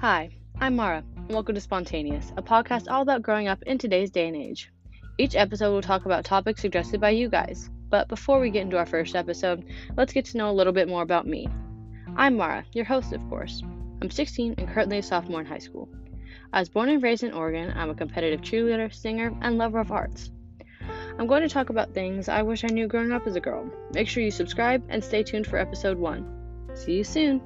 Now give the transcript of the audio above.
Hi, I'm Mara, and welcome to Spontaneous, a podcast all about growing up in today's day and age. Each episode will talk about topics suggested by you guys. But before we get into our first episode, let's get to know a little bit more about me. I'm Mara, your host, of course. I'm 16 and currently a sophomore in high school. I was born and raised in Oregon. I'm a competitive cheerleader, singer, and lover of arts. I'm going to talk about things I wish I knew growing up as a girl. Make sure you subscribe and stay tuned for episode 1. See you soon!